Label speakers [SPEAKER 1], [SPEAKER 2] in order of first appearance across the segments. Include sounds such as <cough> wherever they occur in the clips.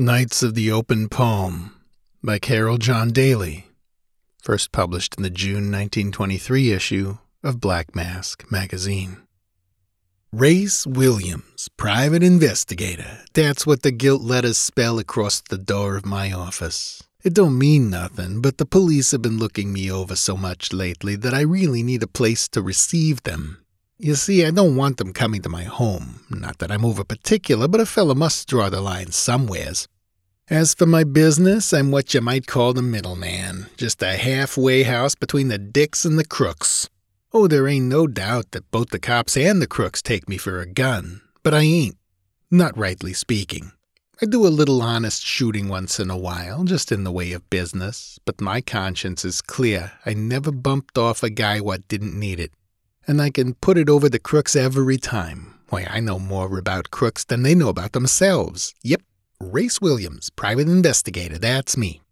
[SPEAKER 1] Knights of the Open Palm by Carroll John Daly, first published in the June 1923 issue of Black Mask magazine. Race Williams, private investigator. That's what the gilt letters spell across the door of my office. It don't mean nothing, but the police have been looking me over so much lately that I really need a place to receive them. You see, I don't want them coming to my home. Not that I'm over particular, but a fellow must draw the line somewheres. As for my business, I'm what you might call the middleman, just a halfway house between the dicks and the crooks. Oh, there ain't no doubt that both the cops and the crooks take me for a gun, but I ain't. Not rightly speaking. I do a little honest shooting once in a while, just in the way of business, but my conscience is clear. I never bumped off a guy what didn't need it and I can put it over the crooks every time. Why, I know more about crooks than they know about themselves. Yep, Race Williams, private investigator, that's me.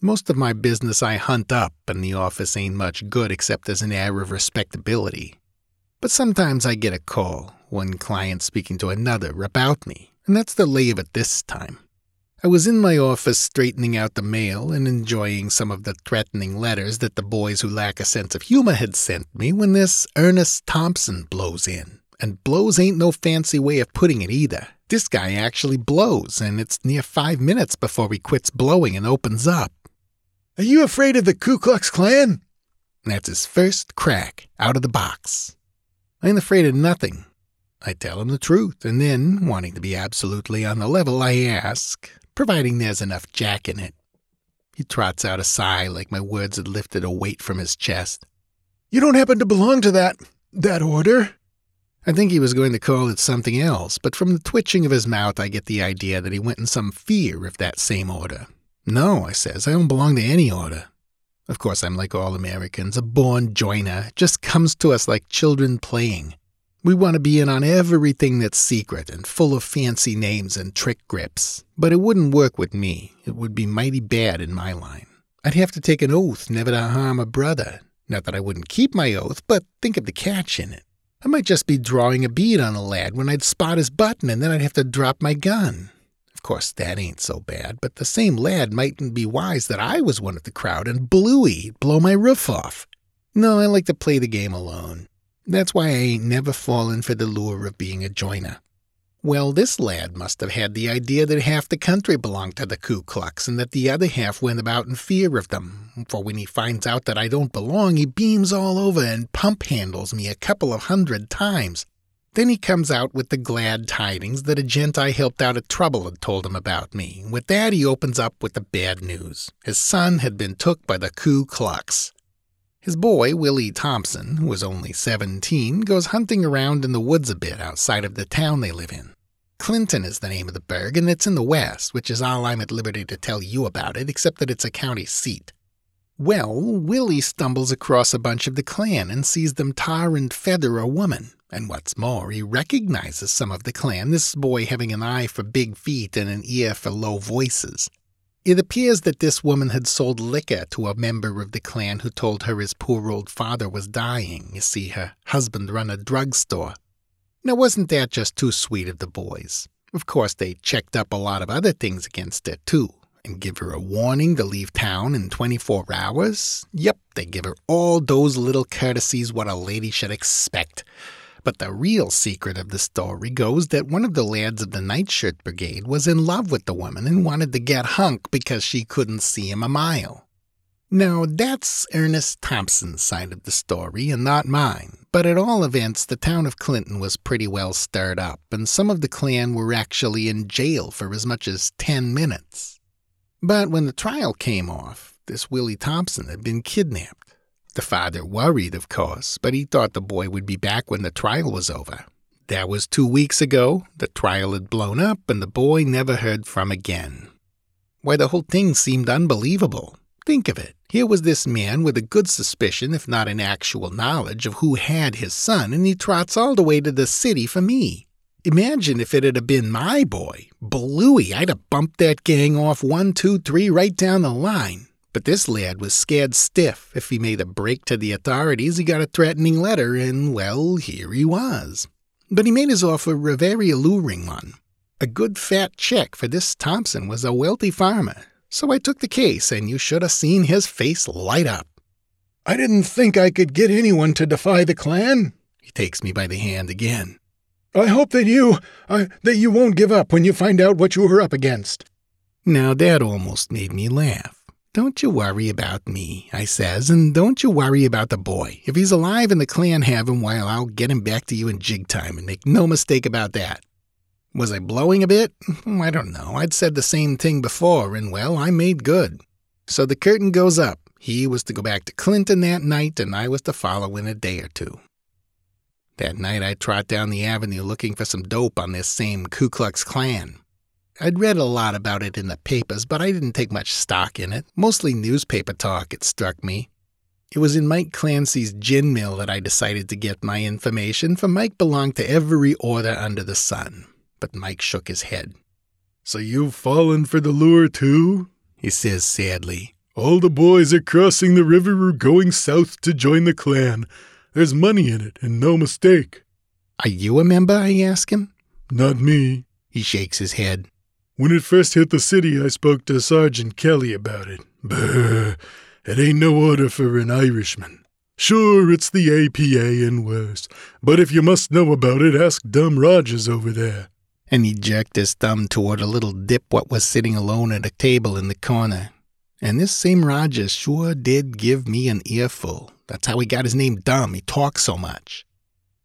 [SPEAKER 1] Most of my business I hunt up, and the office ain't much good except as an air of respectability. But sometimes I get a call, one client speaking to another about me, and that's the lay of it this time. I was in my office straightening out the mail and enjoying some of the threatening letters that the boys who lack a sense of humor had sent me when this Ernest Thompson blows in. And blows ain't no fancy way of putting it either. This guy actually blows, and it's near five minutes before he quits blowing and opens up. Are you afraid of the Ku Klux Klan? That's his first crack out of the box. I ain't afraid of nothing. I tell him the truth, and then, wanting to be absolutely on the level, I ask, providing there's enough jack in it. He trots out a sigh like my words had lifted a weight from his chest. You don't happen to belong to that. that order? I think he was going to call it something else, but from the twitching of his mouth, I get the idea that he went in some fear of that same order. No, I says, I don't belong to any order. Of course, I'm like all Americans, a born joiner, just comes to us like children playing. We want to be in on everything that's secret and full of fancy names and trick grips. But it wouldn't work with me. It would be mighty bad in my line. I'd have to take an oath never to harm a brother. Not that I wouldn't keep my oath, but think of the catch in it. I might just be drawing a bead on a lad when I'd spot his button and then I'd have to drop my gun. Of course, that ain't so bad, but the same lad mightn't be wise that I was one of the crowd and Bluey blow my roof off. No, I like to play the game alone. That's why I ain't never fallen for the lure of being a joiner. Well, this lad must have had the idea that half the country belonged to the Ku Klux and that the other half went about in fear of them. For when he finds out that I don't belong, he beams all over and pump handles me a couple of hundred times. Then he comes out with the glad tidings that a gent I helped out of trouble had told him about me. With that, he opens up with the bad news. His son had been took by the Ku Klux. His boy, Willie Thompson, who was only 17, goes hunting around in the woods a bit outside of the town they live in. Clinton is the name of the burg, and it's in the west, which is all I'm at liberty to tell you about it, except that it's a county seat. Well, Willie stumbles across a bunch of the clan and sees them tar and feather a woman. And what's more, he recognizes some of the clan, this boy having an eye for big feet and an ear for low voices. It appears that this woman had sold liquor to a member of the clan who told her his poor old father was dying. You see, her husband run a drugstore. Now, wasn't that just too sweet of the boys? Of course, they checked up a lot of other things against her, too. And give her a warning to leave town in 24 hours? Yep, they give her all those little courtesies what a lady should expect. But the real secret of the story goes that one of the lads of the nightshirt brigade was in love with the woman and wanted to get hunk because she couldn't see him a mile. Now, that's Ernest Thompson's side of the story and not mine. But at all events, the town of Clinton was pretty well stirred up, and some of the clan were actually in jail for as much as ten minutes. But when the trial came off, this Willie Thompson had been kidnapped. The father worried, of course, but he thought the boy would be back when the trial was over. That was two weeks ago. The trial had blown up, and the boy never heard from again. Why, the whole thing seemed unbelievable. Think of it. Here was this man with a good suspicion, if not an actual knowledge, of who had his son, and he trots all the way to the city for me. Imagine if it had been my boy, Bluey. I'd have bumped that gang off one, two, three, right down the line. But this lad was scared stiff. If he made a break to the authorities, he got a threatening letter, and well, here he was. But he made his offer a very alluring one. A good fat check for this Thompson was a wealthy farmer, so I took the case, and you should have seen his face light up. I didn't think I could get anyone to defy the clan. He takes me by the hand again. I hope that you, uh, that you won't give up when you find out what you are up against. Now that almost made me laugh. Don't you worry about me, I says, and don't you worry about the boy. If he's alive and the clan have him, while I'll get him back to you in jig time, and make no mistake about that. Was I blowing a bit? Hmm, I don't know. I'd said the same thing before, and well, I made good. So the curtain goes up. He was to go back to Clinton that night, and I was to follow in a day or two. That night I trot down the avenue looking for some dope on this same Ku Klux Klan. I'd read a lot about it in the papers, but I didn't take much stock in it. Mostly newspaper talk, it struck me. It was in Mike Clancy's gin mill that I decided to get my information, for Mike belonged to every order under the sun but Mike shook his head. So you've fallen for the lure too? he says sadly. All the boys are crossing the river or going south to join the clan. There's money in it, and no mistake. Are you a member? I ask him. Not me. He shakes his head. When it first hit the city, I spoke to Sergeant Kelly about it. Brr, it ain't no order for an Irishman. Sure, it's the APA and worse, but if you must know about it, ask Dumb Rogers over there and he jerked his thumb toward a little dip what was sitting alone at a table in the corner. And this same Rogers sure did give me an earful. That's how he got his name Dumb. He talked so much.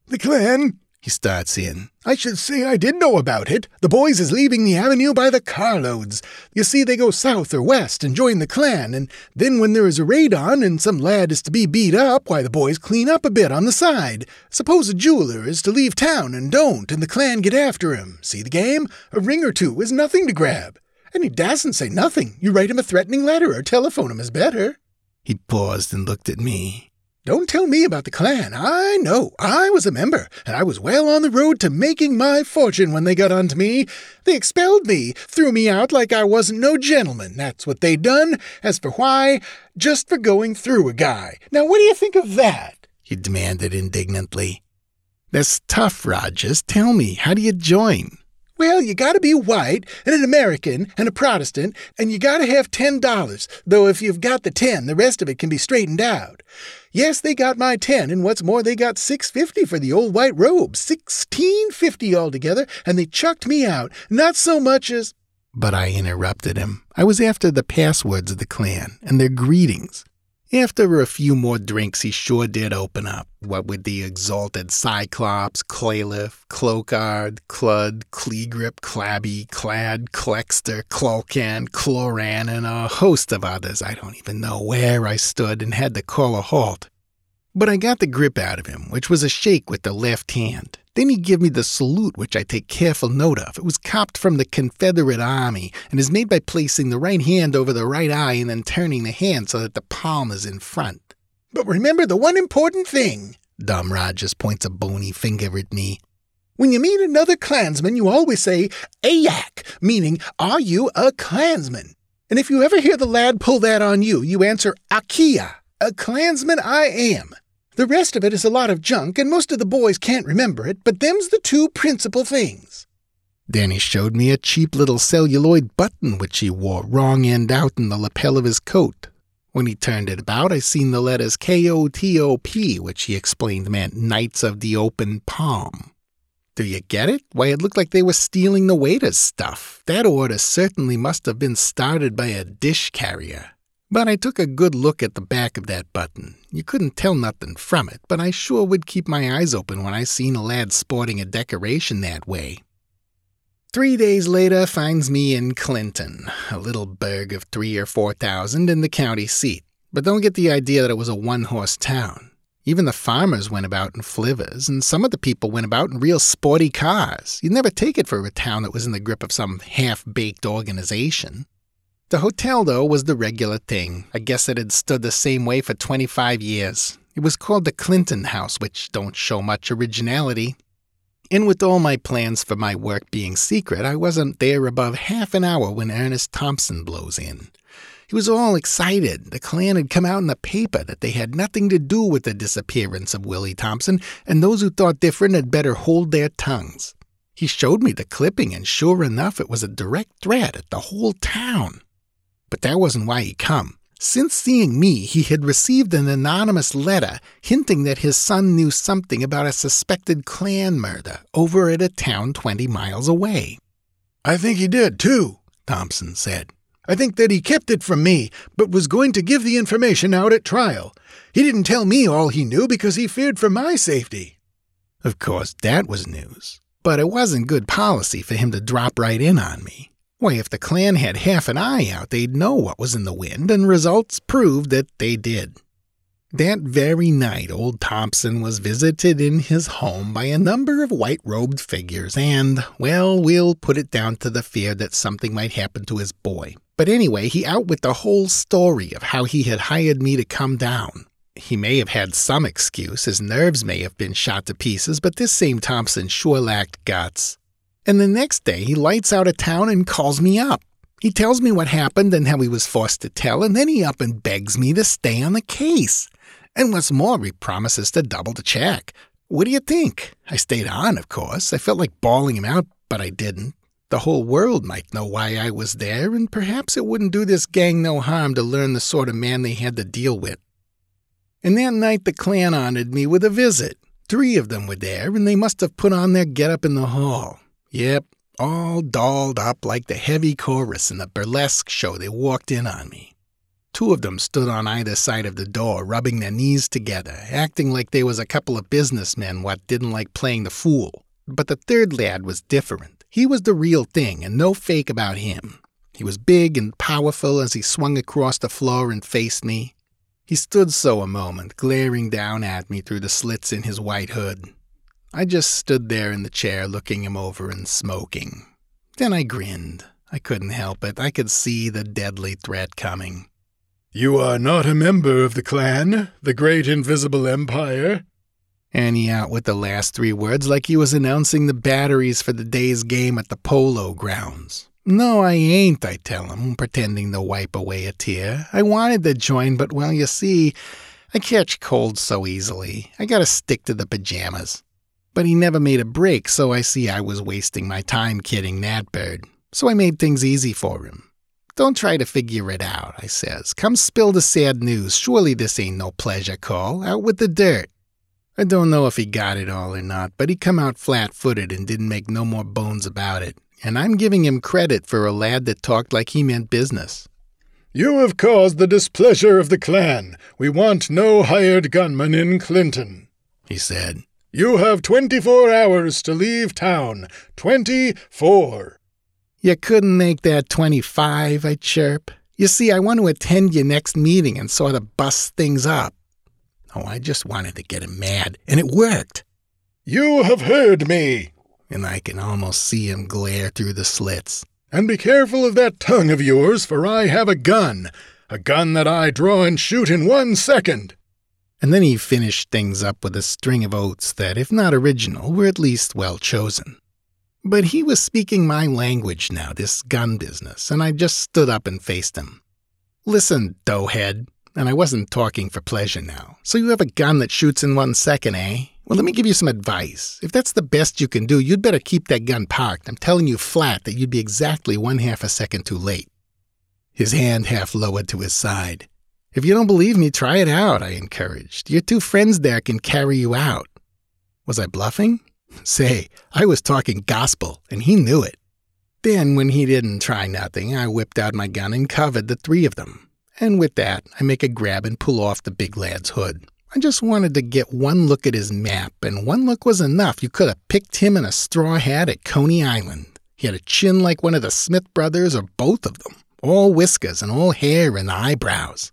[SPEAKER 1] The clan, he starts in. I should say I did know about it. The boys is leaving the avenue by the carloads. You see, they go south or west and join the clan, and then when there is a raid on and some lad is to be beat up, why the boys clean up a bit on the side. Suppose a jeweler is to leave town and don't, and the clan get after him. See the game? A ring or two is nothing to grab. And he dasn't say nothing. You write him a threatening letter or telephone him is better. He paused and looked at me. Don't tell me about the clan. I know. I was a member, and I was well on the road to making my fortune when they got onto me. They expelled me, threw me out like I wasn't no gentleman. That's what they done. As for why, just for going through a guy. Now, what do you think of that? He demanded indignantly. That's tough, Rogers. Tell me, how do you join? Well, you gotta be white and an American and a Protestant, and you gotta have ten dollars, though if you've got the ten, the rest of it can be straightened out. Yes, they got my ten, and what's more, they got six fifty for the old white robe, sixteen fifty altogether, and they chucked me out, not so much as. But I interrupted him. I was after the passwords of the clan and their greetings. After a few more drinks, he sure did open up. What with the exalted Cyclops, Klaliff, Klokard, Kludd, Kligrapp, Klabee, Kladd, Klexter, Klokan, Kloran, and a host of others, I don't even know where I stood and had to call a halt. But I got the grip out of him, which was a shake with the left hand. Then he give me the salute, which I take careful note of. It was copped from the Confederate Army and is made by placing the right hand over the right eye and then turning the hand so that the palm is in front. But remember the one important thing. Dumb Rogers points a bony finger at me. When you meet another clansman, you always say, Ayak, meaning, Are you a clansman? And if you ever hear the lad pull that on you, you answer, Akia, a clansman I am. The rest of it is a lot of junk, and most of the boys can't remember it, but them's the two principal things. Danny showed me a cheap little celluloid button which he wore wrong end out in the lapel of his coat. When he turned it about, I seen the letters K-O-T-O-P, which he explained meant Knights of the Open Palm. Do you get it? Why, it looked like they were stealing the waiter's stuff. That order certainly must have been started by a dish carrier. But I took a good look at the back of that button. You couldn't tell nothing from it, but I sure would keep my eyes open when I seen a lad sporting a decoration that way. Three days later finds me in Clinton, a little burg of three or four thousand in the county seat. But don't get the idea that it was a one horse town. Even the farmers went about in flivvers, and some of the people went about in real sporty cars. You'd never take it for a town that was in the grip of some half baked organization. The hotel, though, was the regular thing. I guess it had stood the same way for 25 years. It was called the Clinton House, which don't show much originality. And with all my plans for my work being secret, I wasn't there above half an hour when Ernest Thompson blows in. He was all excited. The Klan had come out in the paper that they had nothing to do with the disappearance of Willie Thompson, and those who thought different had better hold their tongues. He showed me the clipping, and sure enough, it was a direct threat at the whole town. But that wasn't why he come. Since seeing me, he had received an anonymous letter hinting that his son knew something about a suspected clan murder over at a town 20 miles away.
[SPEAKER 2] I think he did, too, Thompson said. I think that he kept it from me, but was going to give the information out at trial. He didn't tell me all he knew because he feared for my safety.
[SPEAKER 1] Of course, that was news. But it wasn't good policy for him to drop right in on me. Why, if the Klan had half an eye out, they'd know what was in the wind, and results proved that they did. That very night, old Thompson was visited in his home by a number of white robed figures, and, well, we'll put it down to the fear that something might happen to his boy. But anyway, he out with the whole story of how he had hired me to come down. He may have had some excuse, his nerves may have been shot to pieces, but this same Thompson sure lacked guts. And the next day, he lights out of town and calls me up. He tells me what happened and how he was forced to tell, and then he up and begs me to stay on the case. And what's more, he promises to double the check. What do you think? I stayed on, of course. I felt like bawling him out, but I didn't. The whole world might know why I was there, and perhaps it wouldn't do this gang no harm to learn the sort of man they had to deal with. And that night the clan honored me with a visit. Three of them were there, and they must have put on their get-up in the hall. Yep, all dolled up like the heavy chorus in the burlesque show they walked in on me. Two of them stood on either side of the door, rubbing their knees together, acting like they was a couple of businessmen what didn't like playing the fool. But the third lad was different. He was the real thing, and no fake about him. He was big and powerful as he swung across the floor and faced me. He stood so a moment, glaring down at me through the slits in his white hood. I just stood there in the chair looking him over and smoking. Then I grinned. I couldn't help it. I could see the deadly threat coming.
[SPEAKER 2] You are not a member of the clan, the great invisible empire?
[SPEAKER 1] And he out with the last three words like he was announcing the batteries for the day's game at the polo grounds. No, I ain't, I tell him, pretending to wipe away a tear. I wanted to join, but well, you see, I catch cold so easily. I gotta stick to the pajamas. But he never made a break, so I see I was wasting my time kidding that bird. So I made things easy for him. Don't try to figure it out, I says. Come spill the sad news. Surely this ain't no pleasure call. Out with the dirt. I don't know if he got it all or not, but he come out flat footed and didn't make no more bones about it. And I'm giving him credit for a lad that talked like he meant business.
[SPEAKER 2] You have caused the displeasure of the clan. We want no hired gunmen in Clinton, he said. You have 24 hours to leave town. 24.
[SPEAKER 1] You couldn't make that 25, I chirp. You see, I want to attend your next meeting and sort of bust things up. Oh, I just wanted to get him mad, and it worked.
[SPEAKER 2] You have heard me.
[SPEAKER 1] And I can almost see him glare through the slits.
[SPEAKER 2] And be careful of that tongue of yours, for I have a gun. A gun that I draw and shoot in one second.
[SPEAKER 1] And then he finished things up with a string of oaths that, if not original, were at least well chosen. But he was speaking my language now, this gun business, and I just stood up and faced him. Listen, doughhead, and I wasn't talking for pleasure now. So you have a gun that shoots in one second, eh? Well, let me give you some advice. If that's the best you can do, you'd better keep that gun parked. I'm telling you flat that you'd be exactly one half a second too late. His hand half lowered to his side. If you don't believe me, try it out, I encouraged. Your two friends there can carry you out. Was I bluffing? <laughs> Say, I was talking gospel, and he knew it. Then, when he didn't try nothing, I whipped out my gun and covered the three of them. And with that, I make a grab and pull off the big lad's hood. I just wanted to get one look at his map, and one look was enough. You could have picked him in a straw hat at Coney Island. He had a chin like one of the Smith brothers or both of them, all whiskers and all hair and eyebrows.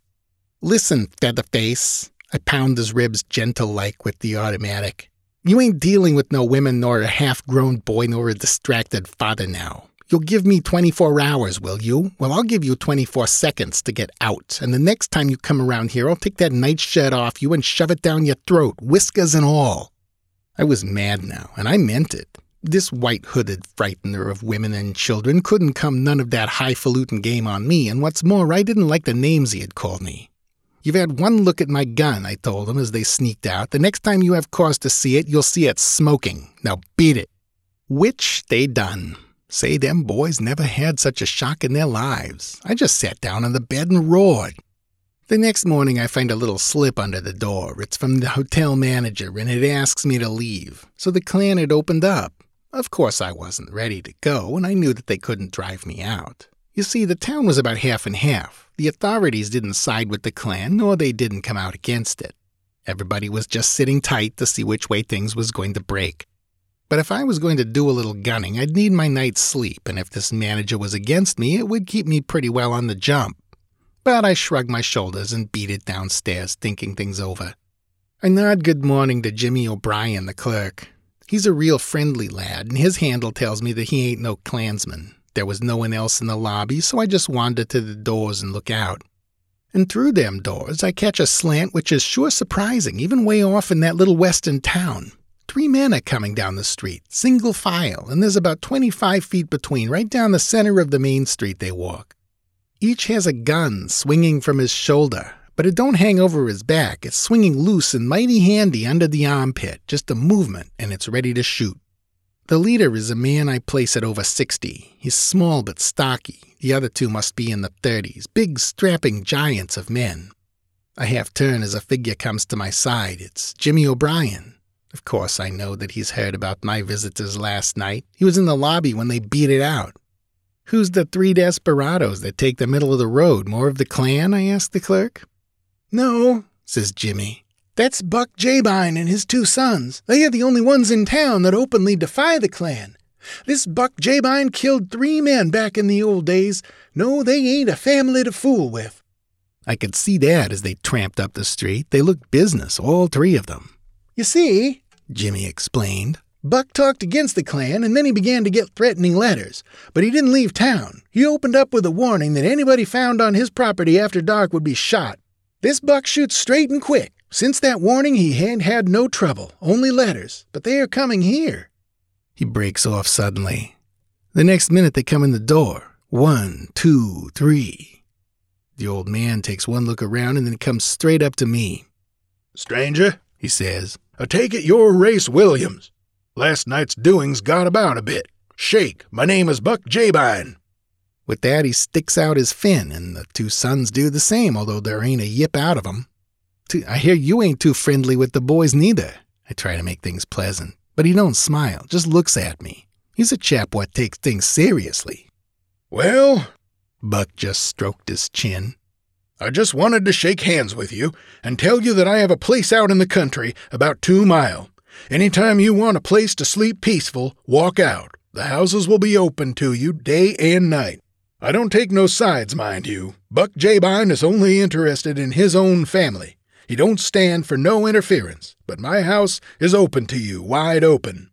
[SPEAKER 1] Listen, Featherface, I pound his ribs gentle like with the automatic. You ain't dealing with no women nor a half grown boy nor a distracted father now. You'll give me 24 hours, will you? Well, I'll give you 24 seconds to get out. And the next time you come around here, I'll take that nightshirt off you and shove it down your throat, whiskers and all. I was mad now, and I meant it. This white hooded frightener of women and children couldn't come none of that highfalutin game on me, and what's more, I didn't like the names he had called me. You've had one look at my gun, I told him as they sneaked out. The next time you have cause to see it, you'll see it smoking. Now beat it. Which they done. Say, them boys never had such a shock in their lives. I just sat down on the bed and roared. The next morning, I find a little slip under the door. It's from the hotel manager, and it asks me to leave. So the clan had opened up. Of course, I wasn't ready to go, and I knew that they couldn't drive me out. You see, the town was about half and half. The authorities didn't side with the Klan, nor they didn't come out against it. Everybody was just sitting tight to see which way things was going to break. But if I was going to do a little gunning, I'd need my night's sleep, and if this manager was against me, it would keep me pretty well on the jump. But I shrugged my shoulders and beat it downstairs, thinking things over. I nod good morning to Jimmy O'Brien, the clerk. He's a real friendly lad, and his handle tells me that he ain't no Klansman. There was no one else in the lobby, so I just wandered to the doors and look out. And through them doors, I catch a slant which is sure surprising, even way off in that little western town. Three men are coming down the street, single file, and there's about 25 feet between, right down the center of the main street they walk. Each has a gun swinging from his shoulder, but it don't hang over his back. It's swinging loose and mighty handy under the armpit, just a movement, and it's ready to shoot. The leader is a man I place at over 60. He's small but stocky. The other two must be in the 30s, big, strapping giants of men. I half turn as a figure comes to my side. It's Jimmy O'Brien. Of course, I know that he's heard about my visitors last night. He was in the lobby when they beat it out. Who's the three desperados that take the middle of the road? More of the clan? I ask the clerk. No, says Jimmy. That's Buck Jabine and his two sons. They are the only ones in town that openly defy the Klan. This Buck Jabine killed three men back in the old days. No, they ain't a family to fool with. I could see that as they tramped up the street. They looked business, all three of them. You see, Jimmy explained. Buck talked against the Klan and then he began to get threatening letters. But he didn't leave town. He opened up with a warning that anybody found on his property after dark would be shot. This Buck shoots straight and quick. Since that warning, he had had no trouble, only letters. But they are coming here. He breaks off suddenly. The next minute, they come in the door. One, two, three. The old man takes one look around and then comes straight up to me.
[SPEAKER 2] Stranger, he says, I take it you're Race Williams. Last night's doings got about a bit. Shake, my name is Buck Jabine.
[SPEAKER 1] With that, he sticks out his fin, and the two sons do the same, although there ain't a yip out of of 'em. I hear you ain't too friendly with the boys neither. I try to make things pleasant, but he don't smile, just looks at me. He's a chap what takes things seriously.
[SPEAKER 2] Well,
[SPEAKER 1] Buck just stroked his chin.
[SPEAKER 2] I just wanted to shake hands with you and tell you that I have a place out in the country about two mile. Any time you want a place to sleep peaceful, walk out. The houses will be open to you day and night. I don't take no sides, mind you. Buck Jabine is only interested in his own family. He don't stand for no interference, but my house is open to you, wide open.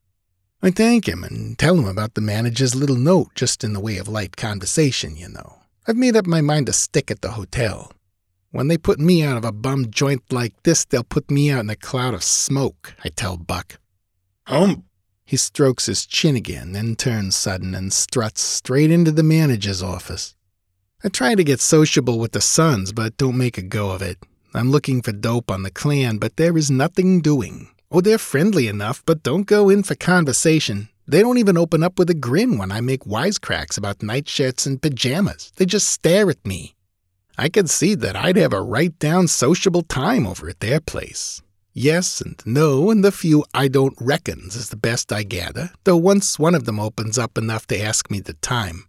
[SPEAKER 1] I thank him and tell him about the manager's little note, just in the way of light conversation, you know. I've made up my mind to stick at the hotel. When they put me out of a bum joint like this, they'll put me out in a cloud of smoke, I tell Buck.
[SPEAKER 2] Hump.
[SPEAKER 1] He strokes his chin again, then turns sudden and struts straight into the manager's office. I try to get sociable with the sons, but don't make a go of it. I'm looking for dope on the clan, but there is nothing doing. Oh, they're friendly enough, but don't go in for conversation. They don't even open up with a grin when I make wisecracks about nightshirts and pajamas. They just stare at me. I could see that I'd have a right down sociable time over at their place. Yes and no, and the few I don't reckons is the best I gather, though once one of them opens up enough to ask me the time.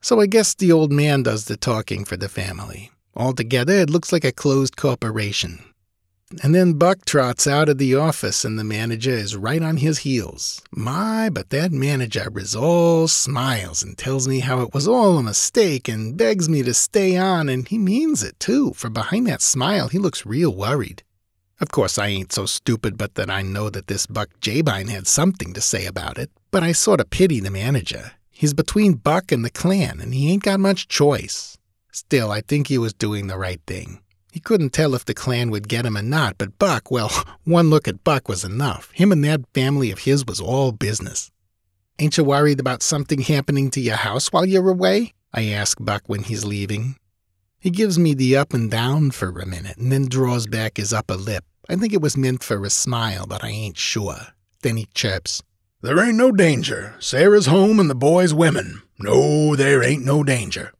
[SPEAKER 1] So I guess the old man does the talking for the family. Altogether, it looks like a closed corporation. And then Buck trots out of the office, and the manager is right on his heels. My, but that manager is all smiles and tells me how it was all a mistake and begs me to stay on, and he means it too, for behind that smile he looks real worried. Of course, I ain't so stupid but that I know that this Buck Jabine had something to say about it, but I sort of pity the manager. He's between Buck and the clan, and he ain't got much choice. Still, I think he was doing the right thing. He couldn't tell if the clan would get him or not, but Buck, well, <laughs> one look at Buck was enough. Him and that family of his was all business. Ain't you worried about something happening to your house while you're away? I ask Buck when he's leaving. He gives me the up and down for a minute and then draws back his upper lip. I think it was meant for a smile, but I ain't sure. Then he chirps.
[SPEAKER 2] There ain't no danger. Sarah's home and the boy's women. No, there ain't no danger.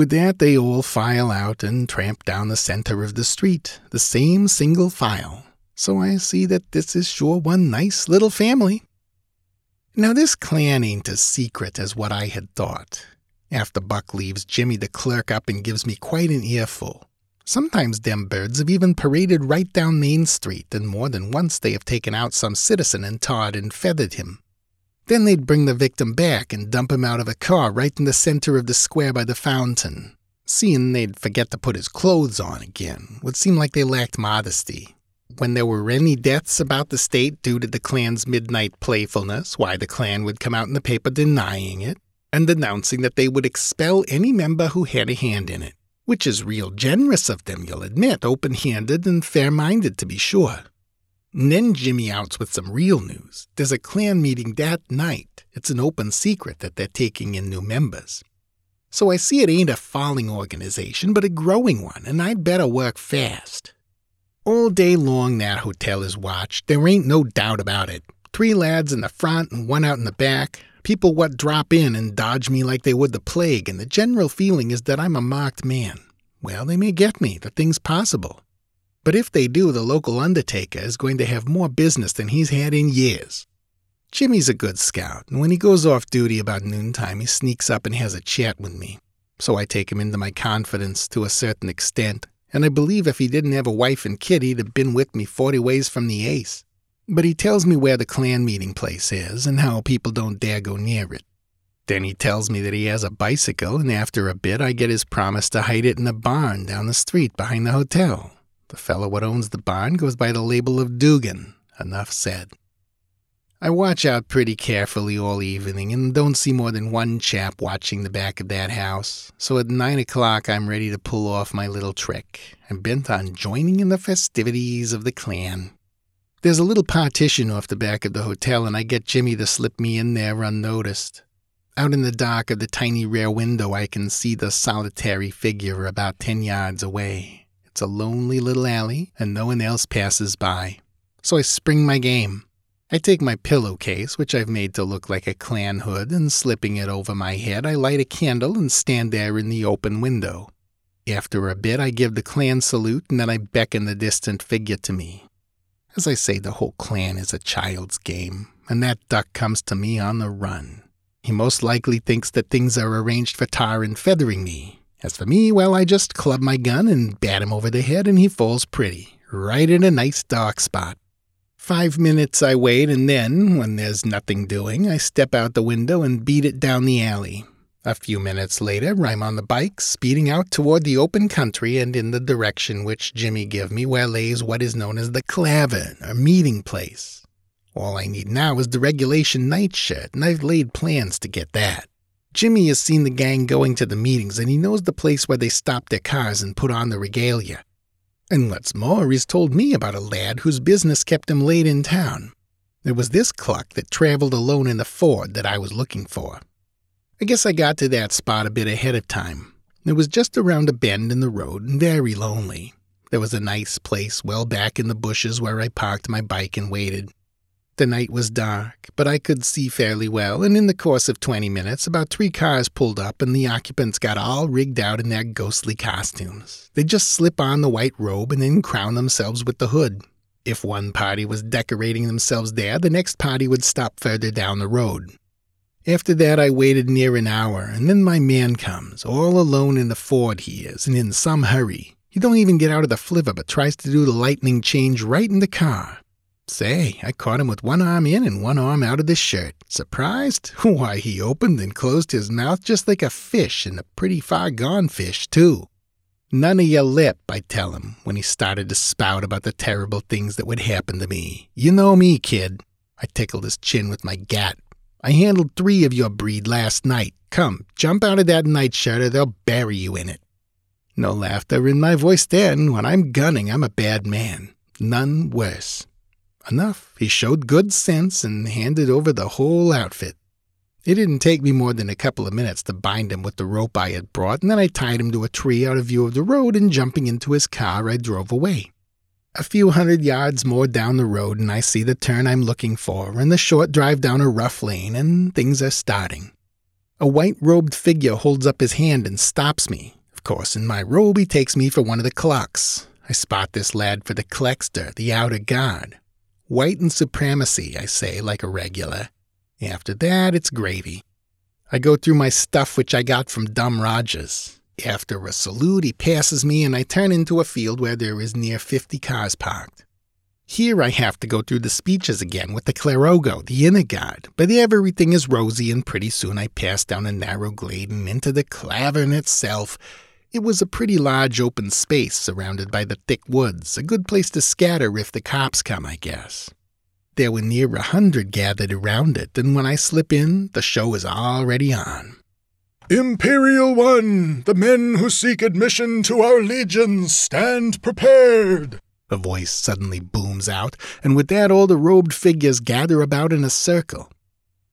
[SPEAKER 1] With that, they all file out and tramp down the center of the street, the same single file. So I see that this is sure one nice little family. Now, this clan ain't as secret as what I had thought. After Buck leaves, Jimmy the clerk up and gives me quite an earful. Sometimes them birds have even paraded right down Main Street, and more than once they have taken out some citizen and tarred and feathered him. Then they'd bring the victim back and dump him out of a car right in the center of the square by the fountain. Seeing they'd forget to put his clothes on again would seem like they lacked modesty. When there were any deaths about the state due to the clan's midnight playfulness, why the clan would come out in the paper denying it and announcing that they would expel any member who had a hand in it, which is real generous of them, you'll admit, open handed and fair minded to be sure. And then Jimmy outs with some real news. There's a clan meeting that night. It's an open secret that they're taking in new members. So I see it ain't a falling organization, but a growing one, and I'd better work fast. All day long that hotel is watched, there ain't no doubt about it. Three lads in the front and one out in the back, People what drop in and dodge me like they would the plague, and the general feeling is that I'm a marked man. Well, they may get me, the thing's possible. But if they do, the local undertaker is going to have more business than he's had in years. Jimmy's a good scout, and when he goes off duty about noontime, he sneaks up and has a chat with me. So I take him into my confidence to a certain extent, and I believe if he didn't have a wife and kid, he'd have been with me 40 ways from the ace. But he tells me where the clan meeting place is and how people don't dare go near it. Then he tells me that he has a bicycle, and after a bit, I get his promise to hide it in a barn down the street behind the hotel. The fellow what owns the barn goes by the label of Dugan. Enough said. I watch out pretty carefully all evening and don't see more than one chap watching the back of that house. So at nine o'clock, I'm ready to pull off my little trick. I'm bent on joining in the festivities of the clan. There's a little partition off the back of the hotel, and I get Jimmy to slip me in there unnoticed. Out in the dark of the tiny rear window, I can see the solitary figure about ten yards away. It's a lonely little alley, and no one else passes by. So I spring my game. I take my pillowcase, which I've made to look like a clan hood, and slipping it over my head, I light a candle and stand there in the open window. After a bit, I give the clan salute, and then I beckon the distant figure to me. As I say, the whole clan is a child's game, and that duck comes to me on the run. He most likely thinks that things are arranged for tar and feathering me. As for me, well, I just club my gun and bat him over the head, and he falls pretty, right in a nice dark spot. Five minutes I wait, and then, when there's nothing doing, I step out the window and beat it down the alley. A few minutes later, I'm on the bike, speeding out toward the open country and in the direction which Jimmy give me, where lays what is known as the Clavin, or meeting place. All I need now is the regulation nightshirt, and I've laid plans to get that. Jimmy has seen the gang going to the meetings, and he knows the place where they stop their cars and put on the regalia. And what's more, he's told me about a lad whose business kept him late in town. It was this cluck that traveled alone in the Ford that I was looking for. I guess I got to that spot a bit ahead of time. It was just around a bend in the road and very lonely. There was a nice place well back in the bushes where I parked my bike and waited. The night was dark, but I could see fairly well, and in the course of 20 minutes, about three cars pulled up and the occupants got all rigged out in their ghostly costumes. They just slip on the white robe and then crown themselves with the hood. If one party was decorating themselves there, the next party would stop further down the road. After that, I waited near an hour, and then my man comes, all alone in the Ford he is, and in some hurry. He don't even get out of the flivver, but tries to do the lightning change right in the car. Say, I caught him with one arm in and one arm out of the shirt. Surprised? <laughs> Why, he opened and closed his mouth just like a fish, and a pretty far gone fish, too. None of your lip, I tell him, when he started to spout about the terrible things that would happen to me. You know me, kid. I tickled his chin with my gat, I handled three of your breed last night. Come, jump out of that nightshirt or they'll bury you in it. No laughter in my voice then. When I'm gunning, I'm a bad man. None worse. Enough. He showed good sense and handed over the whole outfit. It didn't take me more than a couple of minutes to bind him with the rope I had brought, and then I tied him to a tree out of view of the road, and jumping into his car, I drove away. A few hundred yards more down the road, and I see the turn I'm looking for, and the short drive down a rough lane, and things are starting. A white robed figure holds up his hand and stops me. Of course, in my robe, he takes me for one of the clucks. I spot this lad for the Klexter, the outer guard. White and supremacy, I say, like a regular. After that, it's gravy. I go through my stuff which I got from Dumb Rogers. After a salute, he passes me, and I turn into a field where there is near 50 cars parked. Here I have to go through the speeches again with the Klarogo, the inner guard, but everything is rosy, and pretty soon I pass down a narrow glade and into the klavern itself. It was a pretty large open space surrounded by the thick woods, a good place to scatter if the cops come, I guess. There were near a hundred gathered around it, and when I slip in, the show is already on.
[SPEAKER 2] Imperial One, the men who seek admission to our legions stand prepared.
[SPEAKER 1] A voice suddenly booms out, and with that all the robed figures gather about in a circle.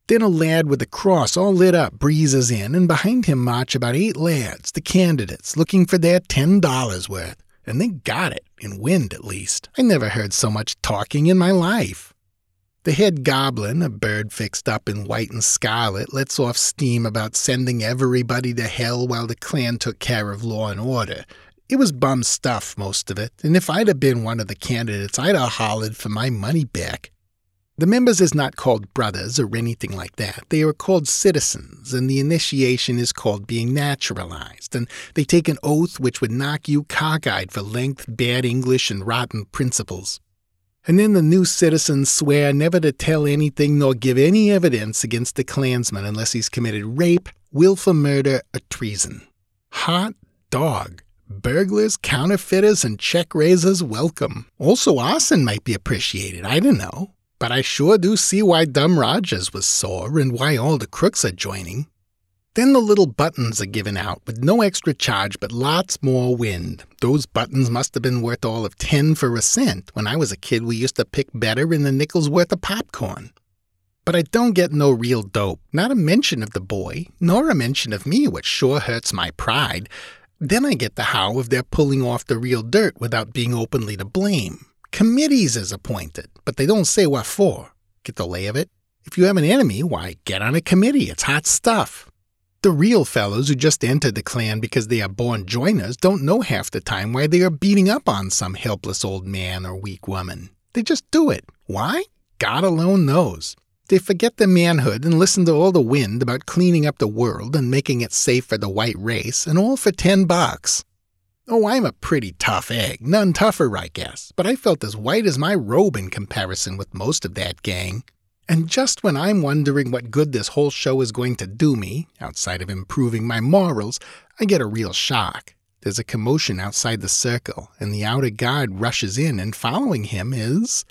[SPEAKER 1] Then a lad with a cross all lit up breezes in, and behind him march about eight lads, the candidates, looking for their ten dollars worth. And they got it, in wind at least. I never heard so much talking in my life. The head goblin, a bird fixed up in white and scarlet, lets off steam about sending everybody to hell while the clan took care of law and order. It was bum stuff, most of it, and if I'd have been one of the candidates, I'd have hollered for my money back. The members is not called brothers or anything like that. They are called citizens, and the initiation is called being naturalized, and they take an oath which would knock you cockeyed for length, bad English, and rotten principles. And then the new citizens swear never to tell anything nor give any evidence against the clansman unless he's committed rape, willful murder, or treason. Hot dog. Burglars, counterfeiters, and check raisers welcome. Also, arson might be appreciated. I don't know. But I sure do see why Dumb Rogers was sore and why all the crooks are joining. Then the little buttons are given out with no extra charge but lots more wind. Those buttons must have been worth all of 10 for a cent. When I was a kid, we used to pick better in the nickel's worth of popcorn. But I don't get no real dope. Not a mention of the boy, nor a mention of me, which sure hurts my pride. Then I get the how of their pulling off the real dirt without being openly to blame. Committees is appointed, but they don't say what for. Get the lay of it? If you have an enemy, why, get on a committee. It's hot stuff. The real fellows who just entered the clan because they are born joiners don't know half the time why they are beating up on some helpless old man or weak woman. They just do it. Why? God alone knows. They forget their manhood and listen to all the wind about cleaning up the world and making it safe for the white race, and all for ten bucks. Oh, I'm a pretty tough egg, none tougher, I guess, but I felt as white as my robe in comparison with most of that gang. And just when I'm wondering what good this whole show is going to do me, outside of improving my morals, I get a real shock. There's a commotion outside the circle, and the outer guard rushes in, and following him is.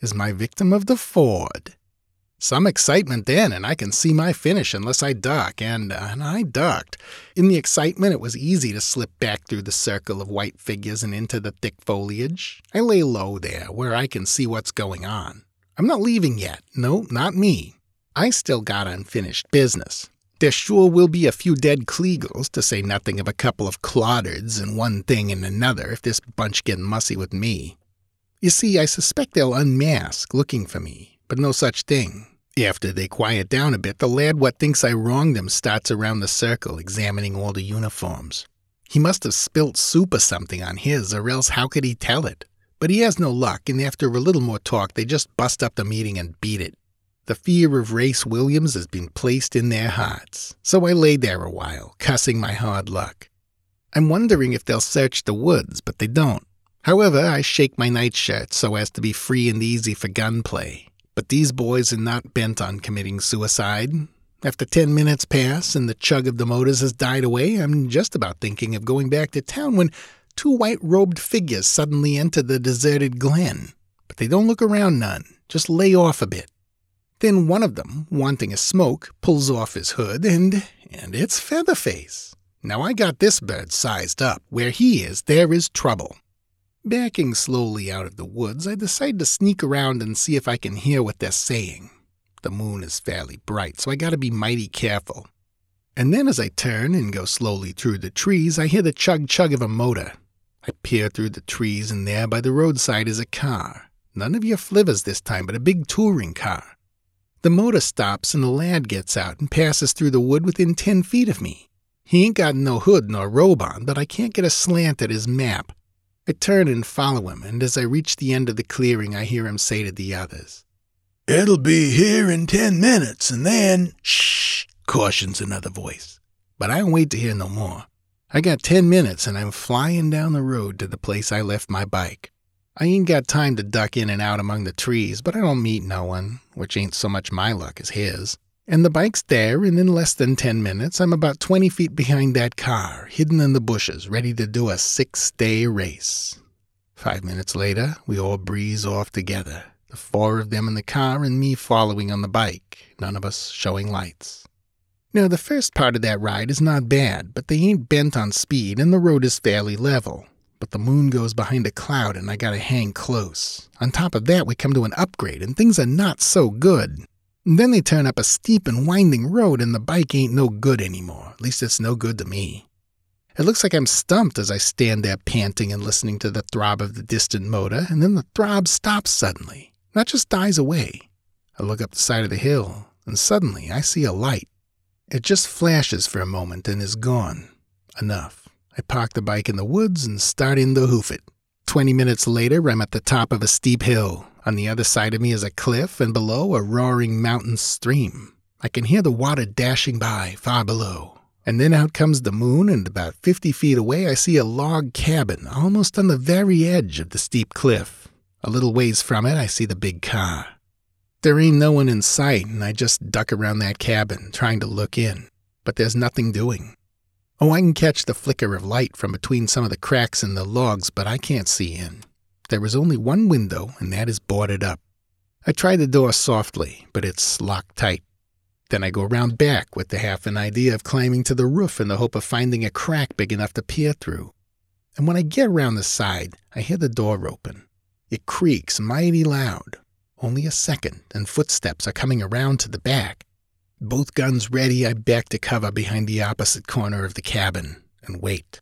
[SPEAKER 1] is my victim of the Ford. Some excitement then, and I can see my finish unless I duck, and, uh, and I ducked. In the excitement, it was easy to slip back through the circle of white figures and into the thick foliage. I lay low there, where I can see what's going on. I'm not leaving yet. No, not me. I still got unfinished business. There sure will be a few dead Kleagles, to say nothing of a couple of cloddards and one thing and another if this bunch get mussy with me. You see, I suspect they'll unmask, looking for me, but no such thing. After they quiet down a bit, the lad what thinks I wronged him starts around the circle, examining all the uniforms. He must have spilt soup or something on his, or else how could he tell it? But he has no luck, and after a little more talk, they just bust up the meeting and beat it. The fear of Race Williams has been placed in their hearts, so I lay there a while, cussing my hard luck. I'm wondering if they'll search the woods, but they don't. However, I shake my nightshirt so as to be free and easy for gunplay. But these boys are not bent on committing suicide. After ten minutes pass and the chug of the motors has died away, I'm just about thinking of going back to town when two white robed figures suddenly enter the deserted glen, but they don't look around none, just lay off a bit. Then one of them, wanting a smoke, pulls off his hood, and and it's Featherface. Now I got this bird sized up. Where he is, there is trouble. Backing slowly out of the woods, I decide to sneak around and see if I can hear what they're saying. The moon is fairly bright, so I gotta be mighty careful. And then as I turn and go slowly through the trees, I hear the chug chug of a motor. I peer through the trees, and there by the roadside is a car. None of your flivvers this time, but a big touring car. The motor stops, and the lad gets out and passes through the wood within ten feet of me. He ain't got no hood nor robe on, but I can't get a slant at his map. I turn and follow him, and as I reach the end of the clearing, I hear him say to the others,
[SPEAKER 3] It'll be here in ten minutes, and then.
[SPEAKER 1] Shh, cautions another voice. But I don't wait to hear no more. I got ten minutes, and I'm flying down the road to the place I left my bike. I ain't got time to duck in and out among the trees, but I don't meet no one, which ain't so much my luck as his. And the bike's there, and in less than 10 minutes, I'm about 20 feet behind that car, hidden in the bushes, ready to do a six day race. Five minutes later, we all breeze off together, the four of them in the car and me following on the bike, none of us showing lights. Now, the first part of that ride is not bad, but they ain't bent on speed and the road is fairly level. But the moon goes behind a cloud and I gotta hang close. On top of that, we come to an upgrade and things are not so good. Then they turn up a steep and winding road, and the bike ain't no good anymore. At least it's no good to me. It looks like I'm stumped as I stand there panting and listening to the throb of the distant motor, and then the throb stops suddenly, not just dies away. I look up the side of the hill, and suddenly I see a light. It just flashes for a moment and is gone. Enough. I park the bike in the woods and start in to hoof it. Twenty minutes later, I'm at the top of a steep hill. On the other side of me is a cliff, and below a roaring mountain stream. I can hear the water dashing by far below. And then out comes the moon, and about 50 feet away, I see a log cabin almost on the very edge of the steep cliff. A little ways from it, I see the big car. There ain't no one in sight, and I just duck around that cabin, trying to look in. But there's nothing doing. Oh, I can catch the flicker of light from between some of the cracks in the logs, but I can't see in. There is only one window, and that is boarded up. I try the door softly, but it's locked tight. Then I go round back with the half an idea of climbing to the roof in the hope of finding a crack big enough to peer through. And when I get around the side, I hear the door open. It creaks mighty loud. Only a second, and footsteps are coming around to the back. Both guns ready, I back to cover behind the opposite corner of the cabin and wait.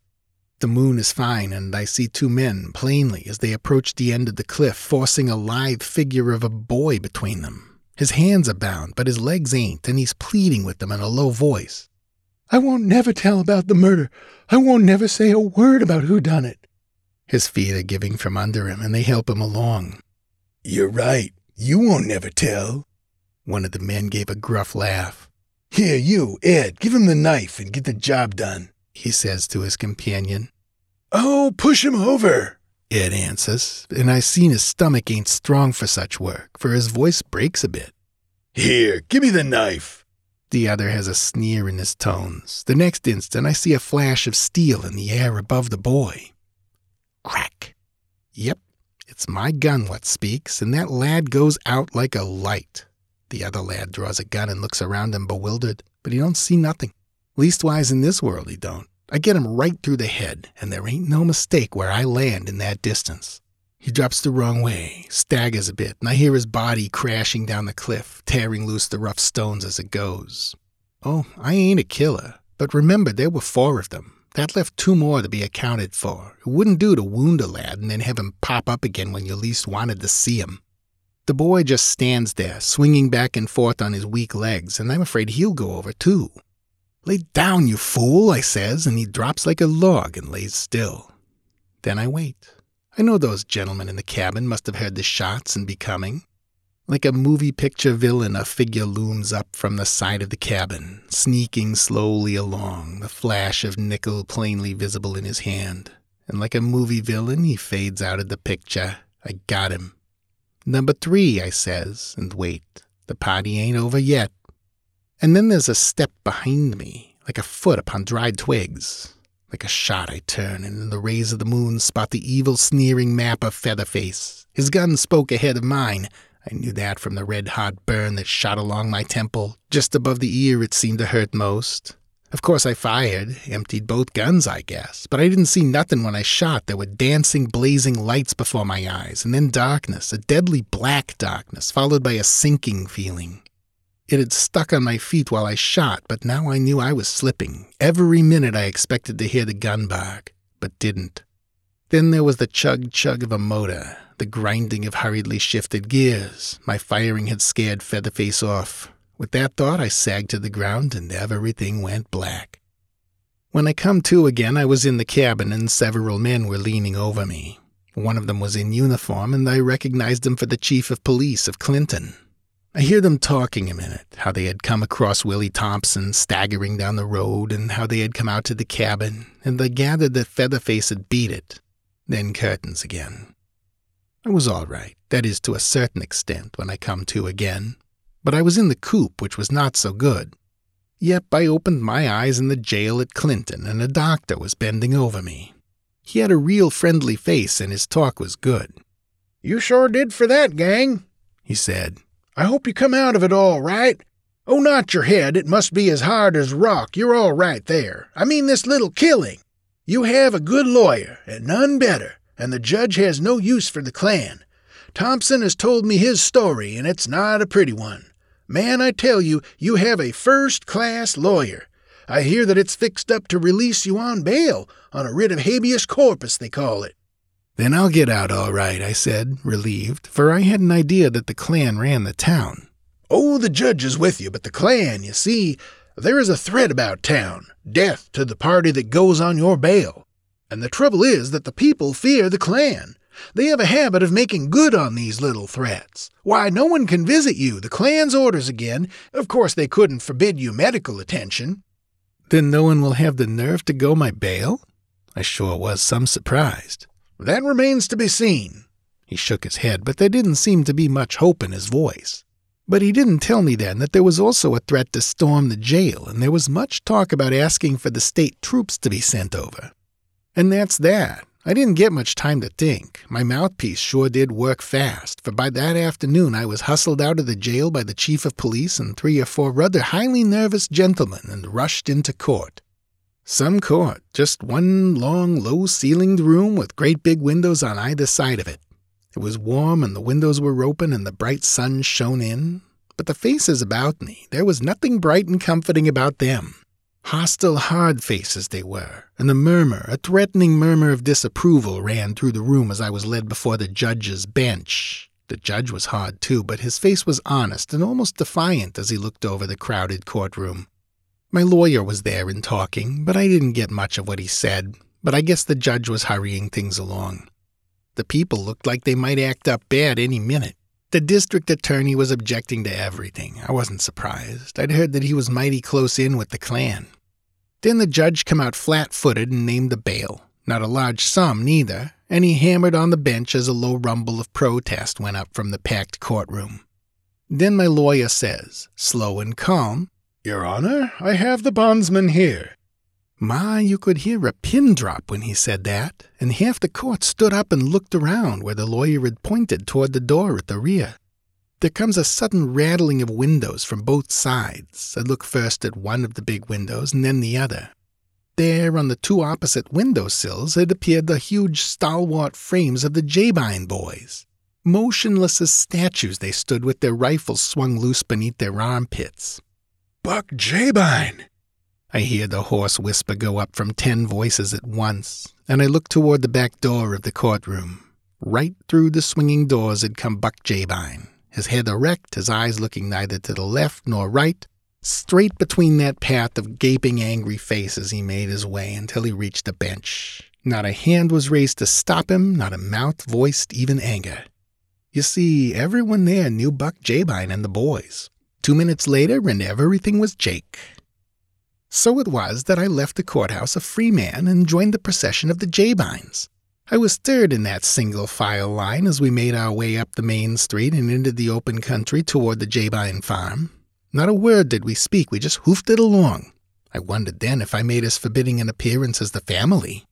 [SPEAKER 1] The moon is fine, and I see two men plainly as they approach the end of the cliff, forcing a lithe figure of a boy between them. His hands are bound, but his legs ain't, and he's pleading with them in a low voice.
[SPEAKER 2] I won't never tell about the murder. I won't never say a word about who done it.
[SPEAKER 1] His feet are giving from under him, and they help him along.
[SPEAKER 3] You're right. You won't never tell.
[SPEAKER 1] One of the men gave a gruff laugh.
[SPEAKER 3] Here, you, Ed, give him the knife and get the job done
[SPEAKER 1] he says to his companion.
[SPEAKER 3] Oh, push him over,
[SPEAKER 1] Ed answers, and I seen his stomach ain't strong for such work, for his voice breaks a bit.
[SPEAKER 3] Here, give me the knife.
[SPEAKER 1] The other has a sneer in his tones. The next instant, I see a flash of steel in the air above the boy. Crack. Yep, it's my gun what speaks, and that lad goes out like a light. The other lad draws a gun and looks around him bewildered, but he don't see nothing. Leastwise in this world he don't. I get him right through the head, and there ain't no mistake where I land in that distance. He drops the wrong way, staggers a bit, and I hear his body crashing down the cliff, tearing loose the rough stones as it goes. Oh, I ain't a killer, but remember there were four of them. That left two more to be accounted for. It wouldn't do to wound a lad and then have him pop up again when you least wanted to see him. The boy just stands there, swinging back and forth on his weak legs, and I'm afraid he'll go over too. Lay down, you fool, I says, and he drops like a log and lays still. Then I wait. I know those gentlemen in the cabin must have heard the shots and be coming. Like a movie picture villain, a figure looms up from the side of the cabin, sneaking slowly along, the flash of nickel plainly visible in his hand. And like a movie villain, he fades out of the picture. I got him. Number three, I says, and wait. The party ain't over yet. And then there's a step behind me, like a foot upon dried twigs. Like a shot, I turn, and in the rays of the moon spot the evil, sneering map of Featherface. His gun spoke ahead of mine. I knew that from the red hot burn that shot along my temple. Just above the ear, it seemed to hurt most. Of course, I fired, emptied both guns, I guess, but I didn't see nothing when I shot. There were dancing, blazing lights before my eyes, and then darkness, a deadly black darkness, followed by a sinking feeling. It had stuck on my feet while I shot, but now I knew I was slipping. Every minute I expected to hear the gun bark, but didn't. Then there was the chug chug of a motor, the grinding of hurriedly shifted gears. My firing had scared Featherface off. With that thought, I sagged to the ground and everything went black. When I come to again, I was in the cabin and several men were leaning over me. One of them was in uniform, and I recognized him for the chief of police of Clinton. I hear them talking a minute, how they had come across Willie Thompson staggering down the road, and how they had come out to the cabin, and they gathered that Featherface had beat it. Then curtains again. I was all right, that is, to a certain extent, when I come to again. But I was in the coop, which was not so good. Yep, I opened my eyes in the jail at Clinton, and a doctor was bending over me. He had a real friendly face, and his talk was good.
[SPEAKER 4] You sure did for that, gang, he said. I hope you come out of it all right. Oh, not your head. It must be as hard as rock. You're all right there. I mean, this little killing. You have a good lawyer, and none better, and the judge has no use for the Klan. Thompson has told me his story, and it's not a pretty one. Man, I tell you, you have a first class lawyer. I hear that it's fixed up to release you on bail, on a writ of habeas corpus, they call it.
[SPEAKER 1] Then I'll get out all right, I said, relieved, for I had an idea that the Klan ran the town.
[SPEAKER 4] Oh, the judge is with you, but the Klan, you see, there is a threat about town death to the party that goes on your bail. And the trouble is that the people fear the Klan. They have a habit of making good on these little threats. Why, no one can visit you, the Klan's orders again. Of course, they couldn't forbid you medical attention.
[SPEAKER 1] Then no one will have the nerve to go my bail? I sure was some surprised.
[SPEAKER 4] That remains to be seen.
[SPEAKER 1] He shook his head, but there didn't seem to be much hope in his voice. But he didn't tell me then that there was also a threat to storm the jail, and there was much talk about asking for the state troops to be sent over. And that's that. I didn't get much time to think. My mouthpiece sure did work fast, for by that afternoon I was hustled out of the jail by the chief of police and three or four rather highly nervous gentlemen and rushed into court. Some court, just one long, low ceilinged room with great big windows on either side of it. It was warm and the windows were open and the bright sun shone in. But the faces about me, there was nothing bright and comforting about them. Hostile, hard faces they were, and the murmur, a threatening murmur of disapproval, ran through the room as I was led before the judge's bench. The judge was hard, too, but his face was honest and almost defiant as he looked over the crowded courtroom. My lawyer was there and talking, but I didn't get much of what he said, but I guess the judge was hurrying things along. The people looked like they might act up bad any minute. The district attorney was objecting to everything. I wasn't surprised. I'd heard that he was mighty close in with the Klan. Then the judge come out flat-footed and named the bail. Not a large sum, neither, and he hammered on the bench as a low rumble of protest went up from the packed courtroom. Then my lawyer says, slow and calm,
[SPEAKER 2] Your Honor, I have the bondsman here.
[SPEAKER 1] My, you could hear a pin drop when he said that, and half the court stood up and looked around where the lawyer had pointed toward the door at the rear. There comes a sudden rattling of windows from both sides. I look first at one of the big windows and then the other. There, on the two opposite window sills, had appeared the huge stalwart frames of the Jabine boys. Motionless as statues, they stood with their rifles swung loose beneath their armpits.
[SPEAKER 2] Buck Jabine!
[SPEAKER 1] I hear the hoarse whisper go up from ten voices at once, and I look toward the back door of the courtroom. Right through the swinging doors had come Buck Jabine, his head erect, his eyes looking neither to the left nor right, straight between that path of gaping, angry faces he made his way until he reached the bench. Not a hand was raised to stop him, not a mouth voiced even anger. You see, everyone there knew Buck Jabine and the boys. Two minutes later, and everything was Jake. So it was that I left the courthouse a free man and joined the procession of the Jabines. I was third in that single file line as we made our way up the main street and into the open country toward the Jabine farm. Not a word did we speak, we just hoofed it along. I wondered then if I made as forbidding an appearance as the family.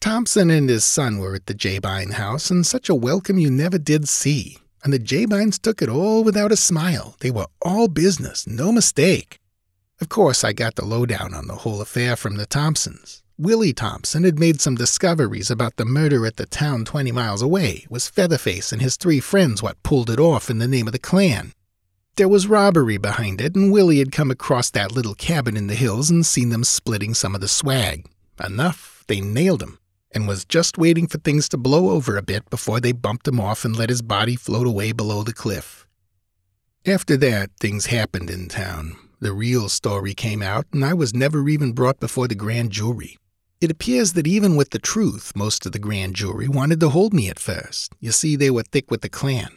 [SPEAKER 1] Thompson and his son were at the Jabine house, and such a welcome you never did see. And the Jabines took it all without a smile. They were all business, no mistake. Of course, I got the lowdown on the whole affair from the Thompsons. Willie Thompson had made some discoveries about the murder at the town 20 miles away. It was Featherface and his three friends what pulled it off in the name of the Klan. There was robbery behind it, and Willie had come across that little cabin in the hills and seen them splitting some of the swag. Enough, they nailed him. And was just waiting for things to blow over a bit before they bumped him off and let his body float away below the cliff. After that, things happened in town. The real story came out, and I was never even brought before the grand jury. It appears that even with the truth, most of the grand jury wanted to hold me at first. You see, they were thick with the Klan.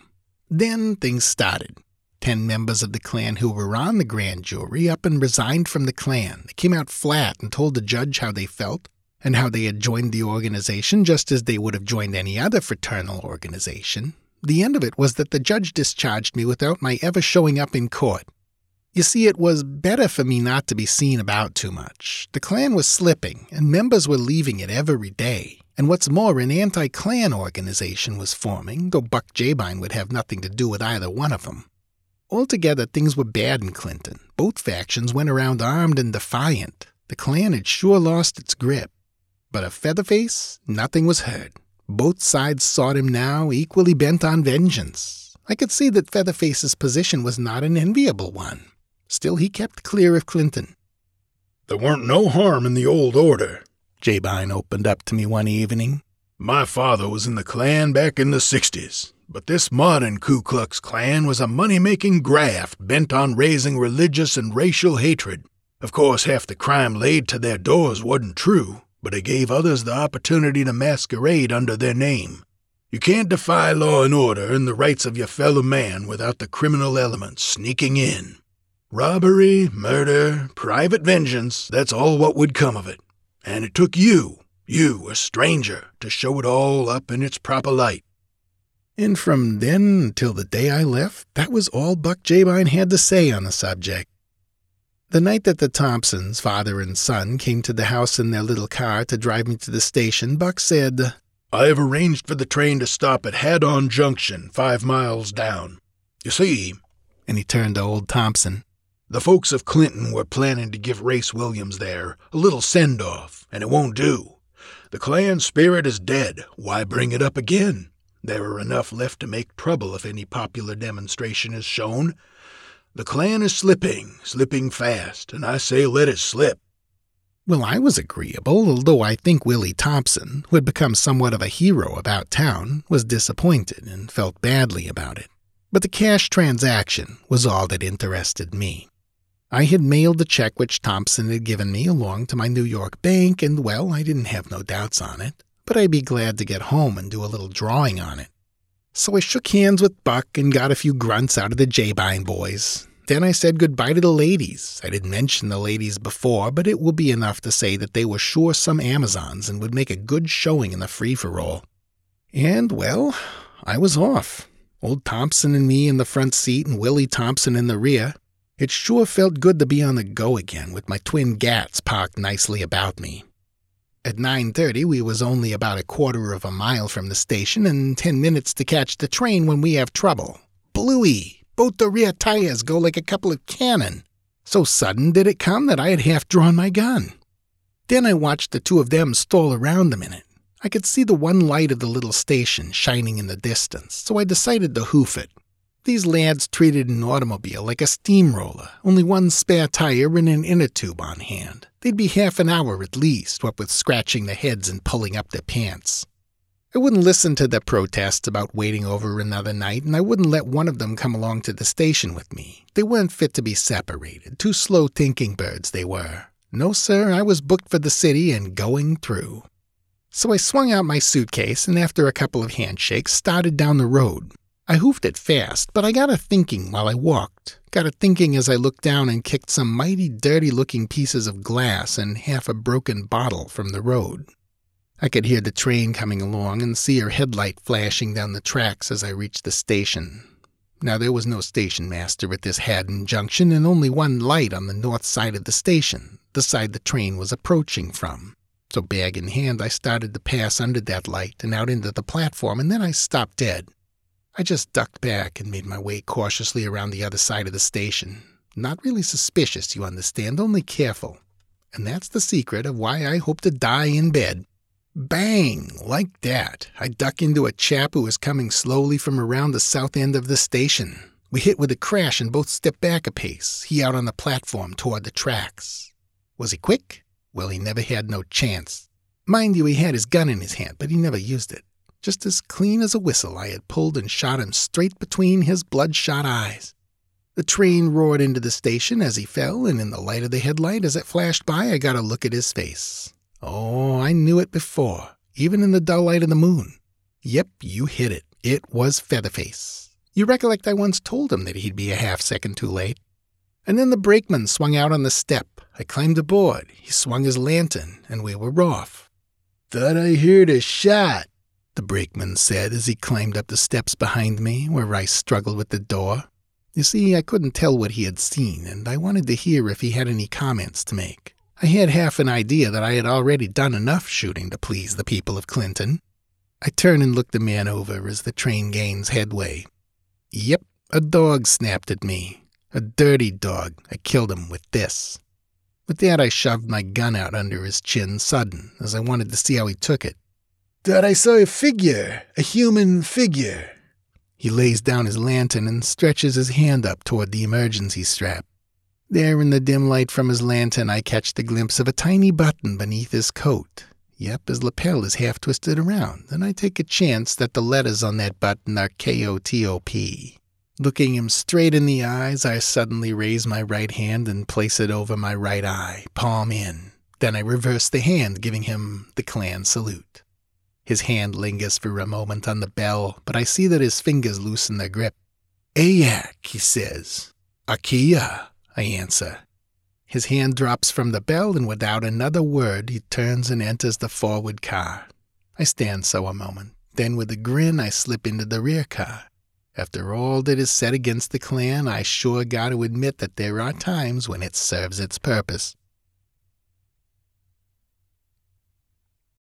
[SPEAKER 1] Then things started. Ten members of the Klan who were on the grand jury up and resigned from the Klan. They came out flat and told the judge how they felt and how they had joined the organization just as they would have joined any other fraternal organization. The end of it was that the judge discharged me without my ever showing up in court. You see, it was better for me not to be seen about too much. The Klan was slipping, and members were leaving it every day. And what's more, an anti Klan organization was forming, though Buck Jabine would have nothing to do with either one of them. Altogether, things were bad in Clinton. Both factions went around armed and defiant. The Klan had sure lost its grip. But of Featherface, nothing was heard. Both sides sought him now, equally bent on vengeance. I could see that Featherface's position was not an enviable one. Still, he kept clear of Clinton.
[SPEAKER 2] There weren't no harm in the old order,
[SPEAKER 1] Jabine opened up to me one evening.
[SPEAKER 2] My father was in the Klan back in the 60s, but this modern Ku Klux Klan was a money making graft bent on raising religious and racial hatred. Of course, half the crime laid to their doors wasn't true, but it gave others the opportunity to masquerade under their name. You can't defy law and order and the rights of your fellow man without the criminal element sneaking in. Robbery, murder, private vengeance, that's all what would come of it. And it took you, you, a stranger, to show it all up in its proper light.
[SPEAKER 1] And from then until the day I left, that was all Buck Jabine had to say on the subject. The night that the Thompsons, father and son, came to the house in their little car to drive me to the station, Buck said,
[SPEAKER 2] I have arranged for the train to stop at Haddon Junction, five miles down. You see,
[SPEAKER 1] and he turned to old Thompson,
[SPEAKER 2] the folks of Clinton were planning to give Race Williams there a little send off, and it won't do. The Klan spirit is dead. Why bring it up again? There are enough left to make trouble if any popular demonstration is shown. The Klan is slipping, slipping fast, and I say let it slip.
[SPEAKER 1] Well, I was agreeable, although I think Willie Thompson, who had become somewhat of a hero about town, was disappointed and felt badly about it. But the cash transaction was all that interested me. I had mailed the check which Thompson had given me along to my New York bank, and well, I didn't have no doubts on it, but I'd be glad to get home and do a little drawing on it. So I shook hands with Buck and got a few grunts out of the Jabine boys. Then I said goodbye to the ladies. I didn't mention the ladies before, but it will be enough to say that they were sure some Amazons and would make a good showing in the free for all. And, well, I was off. Old Thompson and me in the front seat and Willie Thompson in the rear. It sure felt good to be on the go again with my twin gats parked nicely about me. At 9:30 we was only about a quarter of a mile from the station and 10 minutes to catch the train when we have trouble. Bluey, both the rear tires go like a couple of cannon. So sudden did it come that I had half drawn my gun. Then I watched the two of them stall around a minute. I could see the one light of the little station shining in the distance, so I decided to hoof it. These lads treated an automobile like a steamroller, only one spare tire and an inner tube on hand. They'd be half an hour at least, what with scratching their heads and pulling up their pants. I wouldn't listen to their protests about waiting over another night, and I wouldn't let one of them come along to the station with me. They weren't fit to be separated, two slow thinking birds they were. No, sir, I was booked for the city and going through. So I swung out my suitcase and, after a couple of handshakes, started down the road. I hoofed it fast, but I got a thinking while I walked. Got a thinking as I looked down and kicked some mighty dirty looking pieces of glass and half a broken bottle from the road. I could hear the train coming along and see her headlight flashing down the tracks as I reached the station. Now, there was no station master at this Haddon Junction and only one light on the north side of the station, the side the train was approaching from. So, bag in hand, I started to pass under that light and out into the platform, and then I stopped dead. I just ducked back and made my way cautiously around the other side of the station. Not really suspicious, you understand, only careful. And that's the secret of why I hope to die in bed. Bang! Like that, I duck into a chap who was coming slowly from around the south end of the station. We hit with a crash and both stepped back a pace, he out on the platform toward the tracks. Was he quick? Well, he never had no chance. Mind you, he had his gun in his hand, but he never used it. Just as clean as a whistle, I had pulled and shot him straight between his bloodshot eyes. The train roared into the station as he fell, and in the light of the headlight as it flashed by, I got a look at his face. Oh, I knew it before, even in the dull light of the moon. Yep, you hit it. It was Featherface. You recollect I once told him that he'd be a half second too late. And then the brakeman swung out on the step. I climbed aboard. He swung his lantern, and we were off.
[SPEAKER 4] Thought I heard a shot,
[SPEAKER 1] the brakeman said as he climbed up the steps behind me, where I struggled with the door. You see, I couldn't tell what he had seen, and I wanted to hear if he had any comments to make. I had half an idea that I had already done enough shooting to please the people of Clinton. I turned and looked the man over as the train gains headway. Yep, a dog snapped at me. A dirty dog. I killed him with this. With that, I shoved my gun out under his chin sudden, as I wanted to see how he took it.
[SPEAKER 4] Thought I saw a figure, a human figure.
[SPEAKER 1] He lays down his lantern and stretches his hand up toward the emergency strap. There in the dim light from his lantern, I catch the glimpse of a tiny button beneath his coat. Yep, his lapel is half twisted around, and I take a chance that the letters on that button are K-O-T-O-P. Looking him straight in the eyes, I suddenly raise my right hand and place it over my right eye, palm in. Then I reverse the hand, giving him the Klan salute. His hand lingers for a moment on the bell, but I see that his fingers loosen their grip. Ayak, he says. Akia, I answer. His hand drops from the bell, and without another word, he turns and enters the forward car. I stand so a moment. Then, with a grin, I slip into the rear car. After all that is said against the Klan, I sure got to admit that there are times when it serves its purpose.